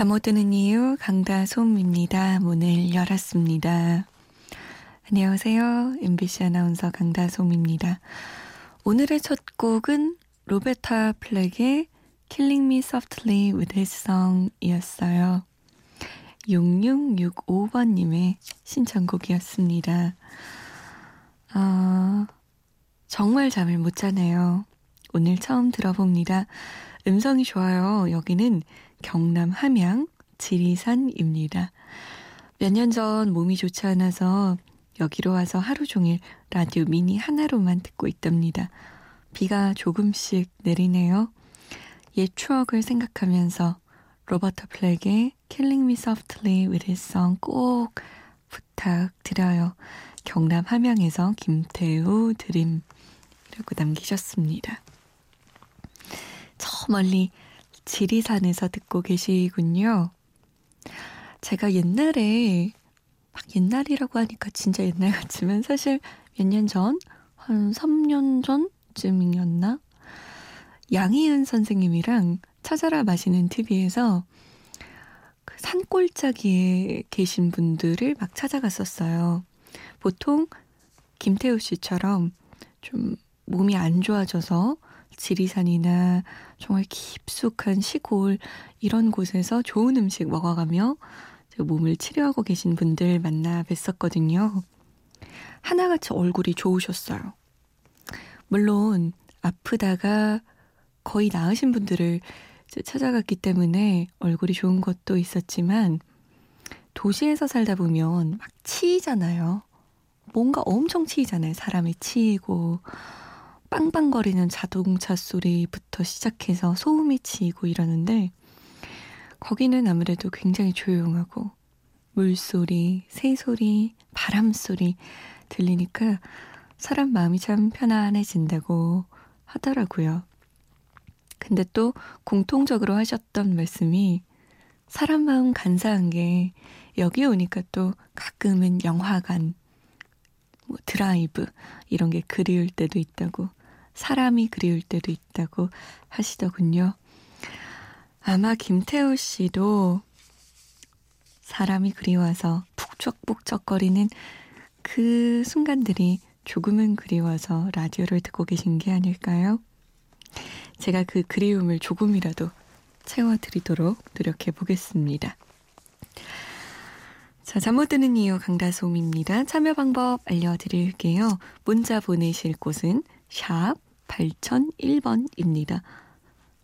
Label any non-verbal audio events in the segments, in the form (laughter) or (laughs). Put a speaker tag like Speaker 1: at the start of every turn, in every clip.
Speaker 1: 잠 못 드는 이유 강다솜입니다. 문을 열었습니다. 안녕하세요. MBC 아나운서 강다솜입니다. 오늘의 첫 곡은 로베타 플렉의 Killing Me Softly with His Song 이었어요. 6665번님의 신청곡이었습니다. 아, 정말 잠을 못 자네요. 오늘 처음 들어봅니다. 음성이 좋아요. 여기는 경남 함양 지리산입니다. 몇 년 전 몸이 좋지 않아서 여기로 와서 하루 종일 라디오 미니 하나로만 듣고 있답니다. 비가 조금씩 내리네요. 옛 추억을 생각하면서 로버트 플렉의 Killing Me Softly with His Song 꼭 부탁드려요. 경남 함양에서 김태우 드림 이라고 남기셨습니다. 저 멀리 지리산에서 듣고 계시군요. 제가 옛날에 막 옛날이라고 하니까 진짜 옛날 같지만 사실 몇 년 전, 한 3년 전쯤이었나? 양희은 선생님이랑 찾아라 마시는 TV에서 그 산골짜기에 계신 분들을 막 찾아갔었어요. 보통 김태우 씨처럼 좀 몸이 안 좋아져서 지리산이나 정말 깊숙한 시골 이런 곳에서 좋은 음식 먹어가며 몸을 치료하고 계신 분들 만나 뵀었거든요. 하나같이 얼굴이 좋으셨어요. 물론 아프다가 거의 나으신 분들을 찾아갔기 때문에 얼굴이 좋은 것도 있었지만 도시에서 살다 보면 막 치이잖아요. 뭔가 엄청 치이잖아요. 사람이 치이고 빵빵거리는 자동차 소리부터 시작해서 소음이 치이고 이러는데 거기는 아무래도 굉장히 조용하고 물소리, 새소리, 바람소리 들리니까 사람 마음이 참 편안해진다고 하더라고요. 근데 또 공통적으로 하셨던 말씀이 사람 마음 간사한 게 여기 오니까 또 가끔은 영화관, 뭐 드라이브 이런 게 그리울 때도 있다고 사람이 그리울 때도 있다고 하시더군요. 아마 김태우 씨도 사람이 그리워서 푹적푹적거리는 그 순간들이 조금은 그리워서 라디오를 듣고 계신 게 아닐까요? 제가 그 그리움을 조금이라도 채워드리도록 노력해 보겠습니다. 자, 잠 못 드는 이유 강다솜입니다. 참여 방법 알려드릴게요. 문자 보내실 곳은 샵 8001번입니다.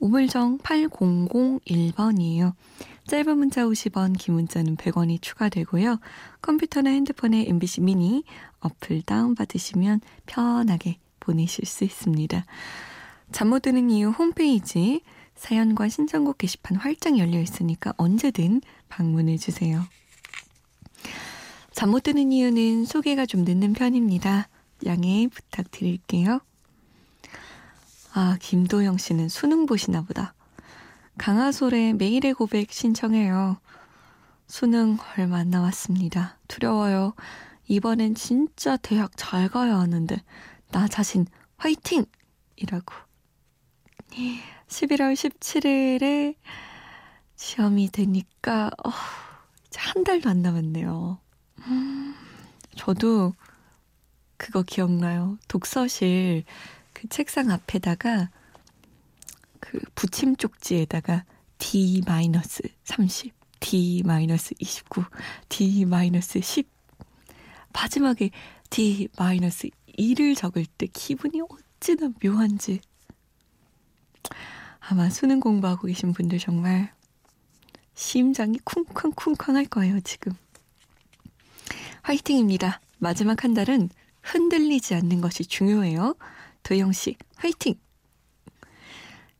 Speaker 1: 우물정 8001번이에요. 짧은 문자 50원, 긴 문자는 100원이 추가되고요. 컴퓨터나 핸드폰에 MBC 미니 어플 다운받으시면 편하게 보내실 수 있습니다. 잠 못 드는 이유 홈페이지 사연과 신청곡 게시판 활짝 열려 있으니까 언제든 방문해 주세요. 잠 못 드는 이유는 소개가 좀 늦는 편입니다. 양해 부탁드릴게요. 아, 김도영 씨는 수능 보시나 보다. 강하솔의 매일의 고백 신청해요. 수능 얼마 안 남았습니다. 두려워요. 이번엔 진짜 대학 잘 가야 하는데 나 자신 화이팅! 이라고. 11월 17일에 시험이 되니까 어, 이제 한 달도 안 남았네요. 저도 그거 기억나요. 독서실 그 책상 앞에다가 그 붙임 쪽지에다가 D-30, D-29, D-10 마지막에 D-2를 적을 때 기분이 어찌나 묘한지 아마 수능 공부하고 계신 분들 정말 심장이 쿵쾅쿵쾅 할 거예요, 지금. 화이팅입니다. 마지막 한 달은 흔들리지 않는 것이 중요해요. 도영 씨, 화이팅!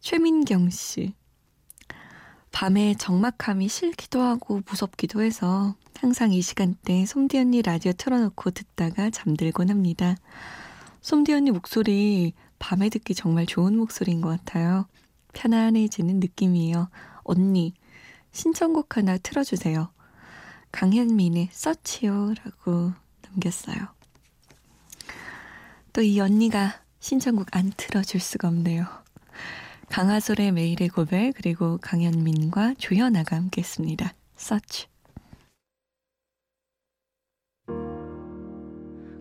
Speaker 1: 최민경 씨. 밤에 적막함이 싫기도 하고 무섭기도 해서 항상 이 시간대 솜디 언니 라디오 틀어놓고 듣다가 잠들곤 합니다. 솜디 언니 목소리 밤에 듣기 정말 좋은 목소리인 것 같아요. 편안해지는 느낌이에요. 언니, 신청곡 하나 틀어주세요. 강현민의 서치요 라고 남겼어요. 또 이 언니가 신청곡 안 틀어줄 수가 없네요. 강하솔의 매일의 고백 그리고 강현민과 조현아가 함께했습니다. 서치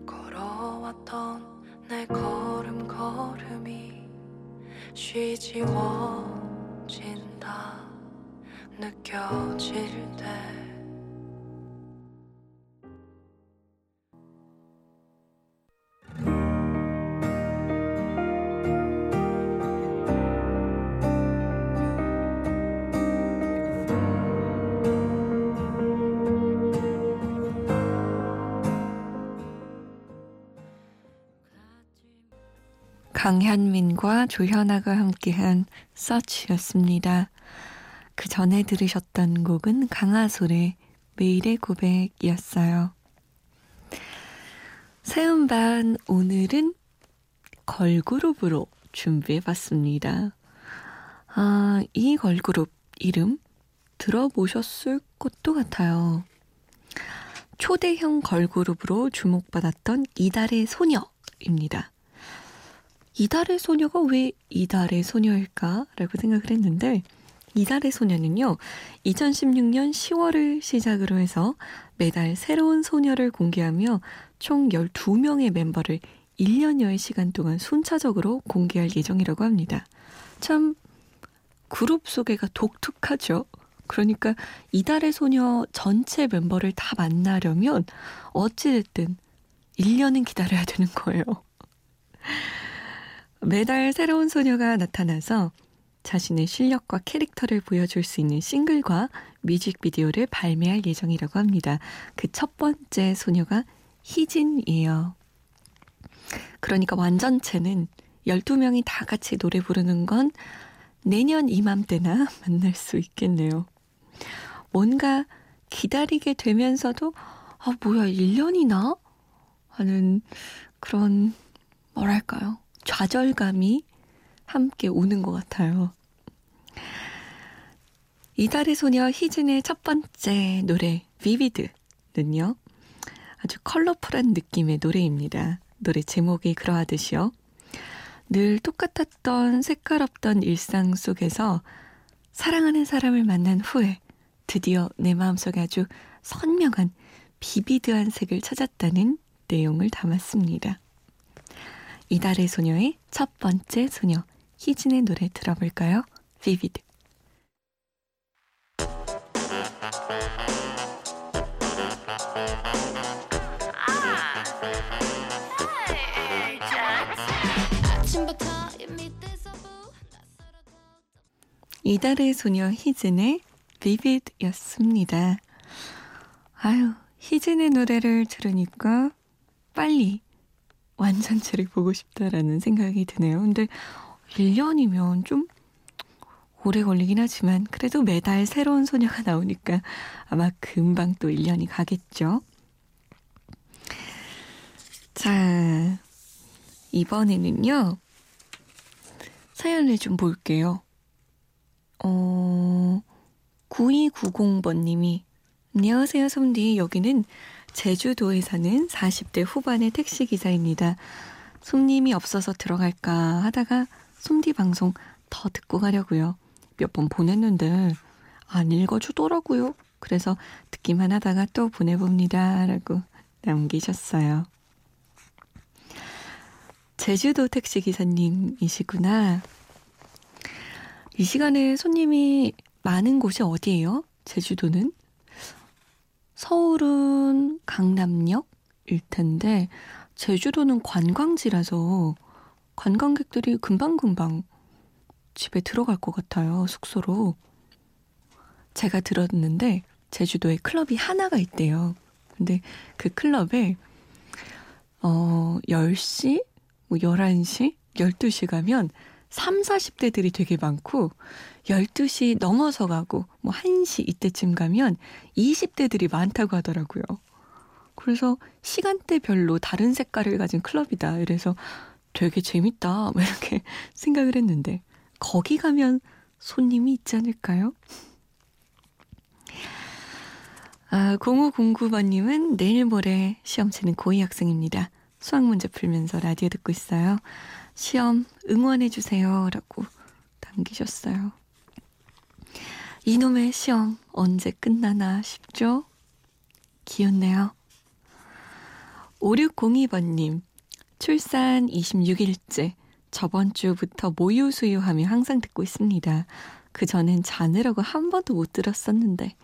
Speaker 1: 걸어왔던 내 걸음 걸음이 쉬지워진다 느껴질 때 강현민과 조현아가 함께한 서치였습니다. 그 전에 들으셨던 곡은 강하솔의 매일의 고백이었어요. 새음반 오늘은 걸그룹으로 준비해봤습니다. 아, 이 걸그룹 이름 들어보셨을 것도 같아요. 초대형 걸그룹으로 주목받았던 이달의 소녀입니다. 이달의 소녀가 왜 이달의 소녀일까라고 생각을 했는데 이달의 소녀는요, 2016년 10월을 시작으로 해서 매달 새로운 소녀를 공개하며 총 12명의 멤버를 1년여의 시간 동안 순차적으로 공개할 예정이라고 합니다. 참, 그룹 소개가 독특하죠? 그러니까 이달의 소녀 전체 멤버를 다 만나려면 어찌됐든 1년은 기다려야 되는 거예요. 매달 새로운 소녀가 나타나서 자신의 실력과 캐릭터를 보여줄 수 있는 싱글과 뮤직비디오를 발매할 예정이라고 합니다. 그 첫 번째 소녀가 희진이에요. 그러니까 완전체는 12명이 다 같이 노래 부르는 건 내년 이맘때나 (laughs) 만날 수 있겠네요. 뭔가 기다리게 되면서도, 아, 뭐야, 1년이나? 하는 그런, 뭐랄까요. 좌절감이 함께 오는 것 같아요. 이달의 소녀 희진의 첫 번째 노래 비비드는요. 아주 컬러풀한 느낌의 노래입니다. 노래 제목이 그러하듯이요. 늘 똑같았던 색깔 없던 일상 속에서 사랑하는 사람을 만난 후에 드디어 내 마음속에 아주 선명한 비비드한 색을 찾았다는 내용을 담았습니다. 이달의 소녀의 첫 번째 소녀 희진의 노래 들어볼까요? 비비드 이달의 소녀 희진의 비비드였습니다. 아유, 희진의 노래를 들으니까 빨리 완전체를 보고 싶다라는 생각이 드네요. 근데 1년이면 좀 오래 걸리긴 하지만 그래도 매달 새로운 소녀가 나오니까 아마 금방 또 1년이 가겠죠. 자, 이번에는요. 사연을 좀 볼게요. 어, 9290번님이 안녕하세요, 솜디. 여기는 제주도에 사는 40대 후반의 택시기사입니다. 손님이 없어서 들어갈까 하다가 솜디 방송 더 듣고 가려고요. 몇 번 보냈는데 안 읽어주더라고요. 그래서 듣기만 하다가 또 보내봅니다. 라고 남기셨어요. 제주도 택시기사님이시구나. 이 시간에 손님이 많은 곳이 어디예요? 제주도는? 서울은 강남역일 텐데 제주도는 관광지라서 관광객들이 금방금방 집에 들어갈 것 같아요. 숙소로. 제가 들었는데 제주도에 클럽이 하나가 있대요. 근데 그 클럽에 어 10시, 뭐 11시, 12시 가면 3, 40대들이 되게 많고 12시 넘어서 가고 뭐 1시 이때쯤 가면 20대들이 많다고 하더라고요. 그래서 시간대별로 다른 색깔을 가진 클럽이다. 이래서 되게 재밌다. 이렇게 (laughs) 생각을 했는데 거기 가면 손님이 있지 않을까요? 아, 0509번님은 내일 모레 시험 치는 고2 학생입니다. 수학 문제 풀면서 라디오 듣고 있어요. 시험 응원해주세요. 라고 남기셨어요. 이놈의 시험 언제 끝나나 싶죠? 기운내요. 5602번님, 출산 26일째. 저번 주부터 모유 수유하며 항상 듣고 있습니다. 그 전엔 자느라고 한 번도 못 들었었는데,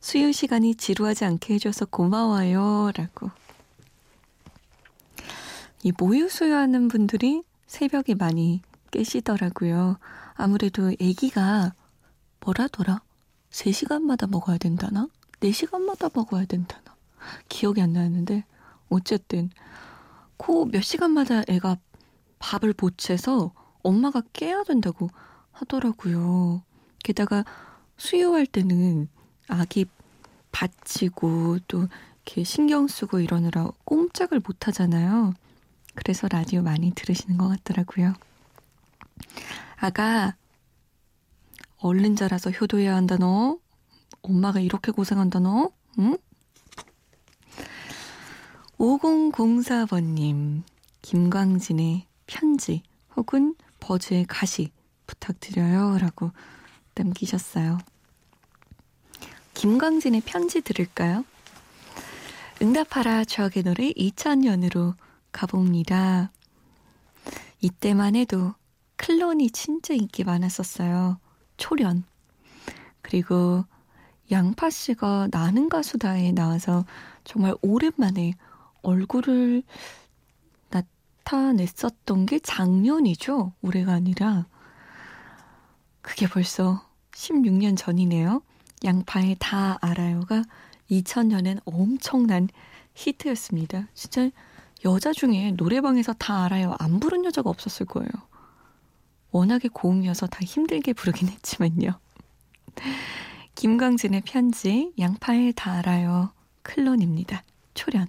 Speaker 1: 수유 시간이 지루하지 않게 해줘서 고마워요. 라고. 이 모유 수유하는 분들이 새벽에 많이 깨시더라고요. 아무래도 아기가 뭐라더라? 3시간마다 먹어야 된다나? 4시간마다 먹어야 된다나? 기억이 안 나는데 어쨌든 코 몇 시간마다 애가 밥을 보채서 엄마가 깨야 된다고 하더라고요. 게다가 수유할 때는 아기 받치고 또 이렇게 신경 쓰고 이러느라 꼼짝을 못 하잖아요. 그래서 라디오 많이 들으시는 것 같더라고요. 아가, 얼른 자라서 효도해야 한다, 너. 엄마가 이렇게 고생한다, 너. 응? 5004번님, 김광진의 편지 혹은 버즈의 가시 부탁드려요. 라고 남기셨어요. 김광진의 편지 들을까요? 응답하라 추억의 노래 2000년으로 가봅니다. 이때만 해도 클론이 진짜 인기 많았었어요. 초련. 그리고 양파 씨가 나는 가수다에 나와서 정말 오랜만에 얼굴을 나타냈었던 게 작년이죠. 올해가 아니라. 그게 벌써 16년 전이네요. 양파의 다 알아요가 2000년엔 엄청난 히트였습니다. 진짜 여자 중에 노래방에서 다 알아요 안 부른 여자가 없었을 거예요. 워낙에 고음이어서 다 힘들게 부르긴 했지만요. 김광진의 편지, 양파의 다 알아요, 클론입니다. 초련.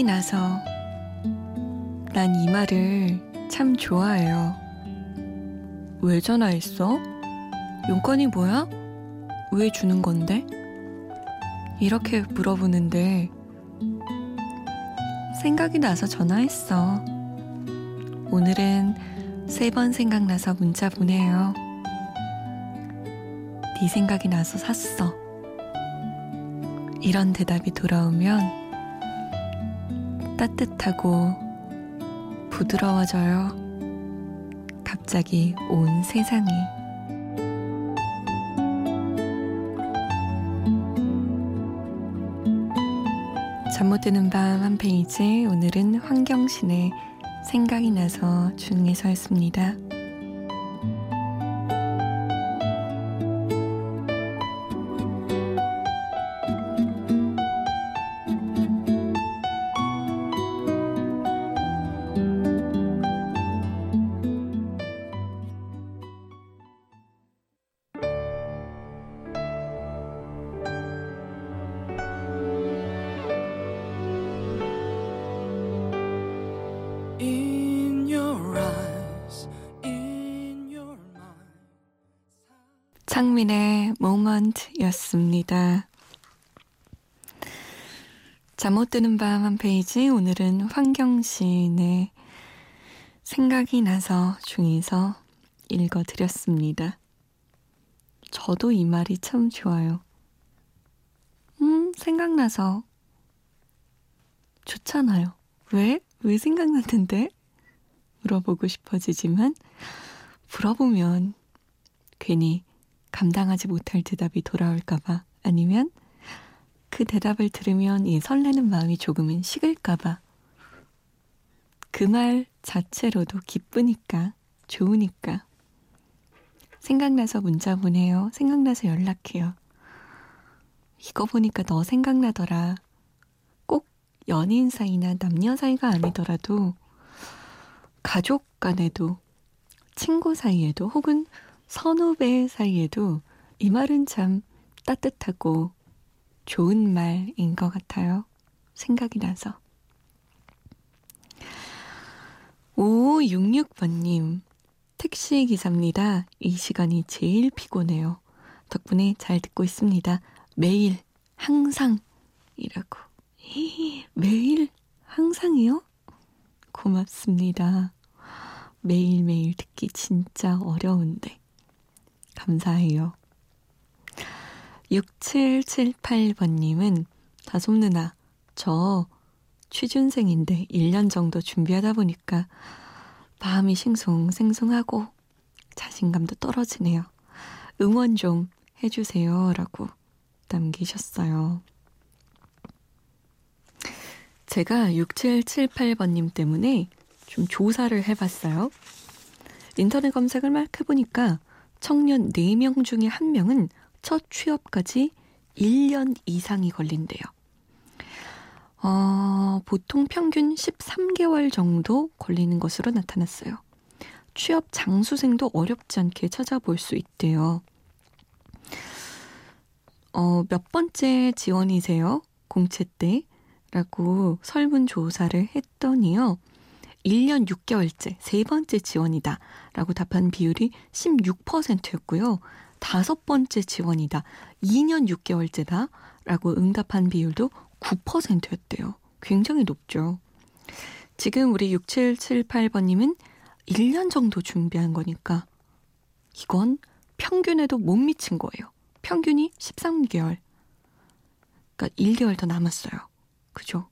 Speaker 1: 생각이 나서 난 이 말을 참 좋아해요. 왜 전화했어? 용건이 뭐야? 왜 주는 건데? 이렇게 물어보는데 생각이 나서 전화했어. 오늘은 세 번 생각나서 문자 보내요. 네 생각이 나서 샀어. 이런 대답이 돌아오면 따뜻하고 부드러워져요. 갑자기 온 세상이. 잠 못 드는 밤 한 페이지 오늘은 환경신의 생각이 나서 중에서였습니다. 창민의 모먼트였습니다. 잠 못 드는 밤 한 페이지 오늘은 환경시인의 생각이 나서 중에서 읽어드렸습니다. 저도 이 말이 참 좋아요. 음, 생각나서 좋잖아요. 왜? 왜 생각났는데? 물어보고 싶어지지만 물어보면 괜히 감당하지 못할 대답이 돌아올까봐 아니면 그 대답을 들으면 이 설레는 마음이 조금은 식을까봐 그 말 자체로도 기쁘니까 좋으니까 생각나서 문자 보내요. 생각나서 연락해요. 이거 보니까 너 생각나더라. 꼭 연인 사이나 남녀 사이가 아니더라도 가족 간에도 친구 사이에도 혹은 선후배 사이에도 이 말은 참 따뜻하고 좋은 말인 것 같아요. 생각이 나서. 5566번님, 택시기사입니다. 이 시간이 제일 피곤해요. 덕분에 잘 듣고 있습니다. 매일, 항상, 이라고. (laughs) 매일, 항상이요? 고맙습니다. 매일매일 듣기 진짜 어려운데. 감사해요. 6778번님은 다솜 누나, 저 취준생인데 1년 정도 준비하다 보니까 마음이 싱숭생숭하고 자신감도 떨어지네요. 응원 좀 해주세요. 라고 남기셨어요. 제가 6778번님 때문에 좀 조사를 해봤어요. 인터넷 검색을 막 해보니까 청년 4명 중에 1명은 첫 취업까지 1년 이상이 걸린대요. 어, 보통 평균 13개월 정도 걸리는 것으로 나타났어요. 취업 장수생도 어렵지 않게 찾아볼 수 있대요. 어, 몇 번째 지원이세요? 공채 때? 라고 설문조사를 했더니요. 1년 6개월째 세 번째 지원이다 라고 답한 비율이 16%였고요. 다섯 번째 지원이다. 2년 6개월째다 라고 응답한 비율도 9%였대요. 굉장히 높죠. 지금 우리 6778번님은 1년 정도 준비한 거니까 이건 평균에도 못 미친 거예요. 평균이 13개월. 그러니까 1개월 더 남았어요. 그죠?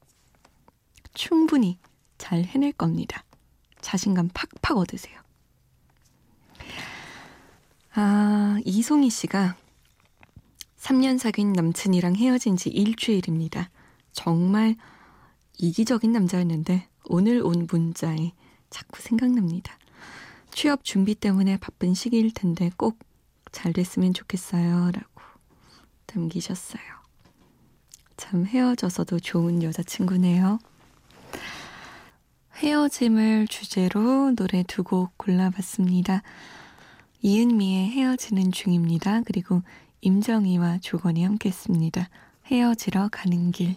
Speaker 1: 충분히 잘 해낼 겁니다. 자신감 팍팍 얻으세요. 아, 이송희 씨가 3년 사귄 남친이랑 헤어진 지 일주일입니다. 정말 이기적인 남자였는데 오늘 온 문자에 자꾸 생각납니다. 취업 준비 때문에 바쁜 시기일 텐데 꼭 잘 됐으면 좋겠어요. 라고 남기셨어요. 참 헤어져서도 좋은 여자친구네요. 헤어짐을 주제로 노래 두 곡 골라봤습니다. 이은미의 헤어지는 중입니다. 그리고 임정희와 조건이 함께 했습니다. 헤어지러 가는 길.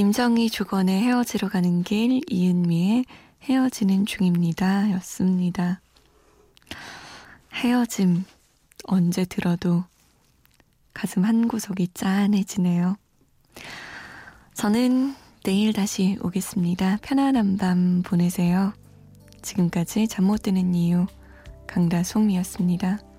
Speaker 1: 임정희 주건의 헤어지러 가는 길, 이은미의 헤어지는 중입니다. 였습니다. 헤어짐 언제 들어도 가슴 한 구석이 짠해지네요. 저는 내일 다시 오겠습니다. 편안한 밤 보내세요. 지금까지 잠 못 드는 이유 강다솜이었습니다.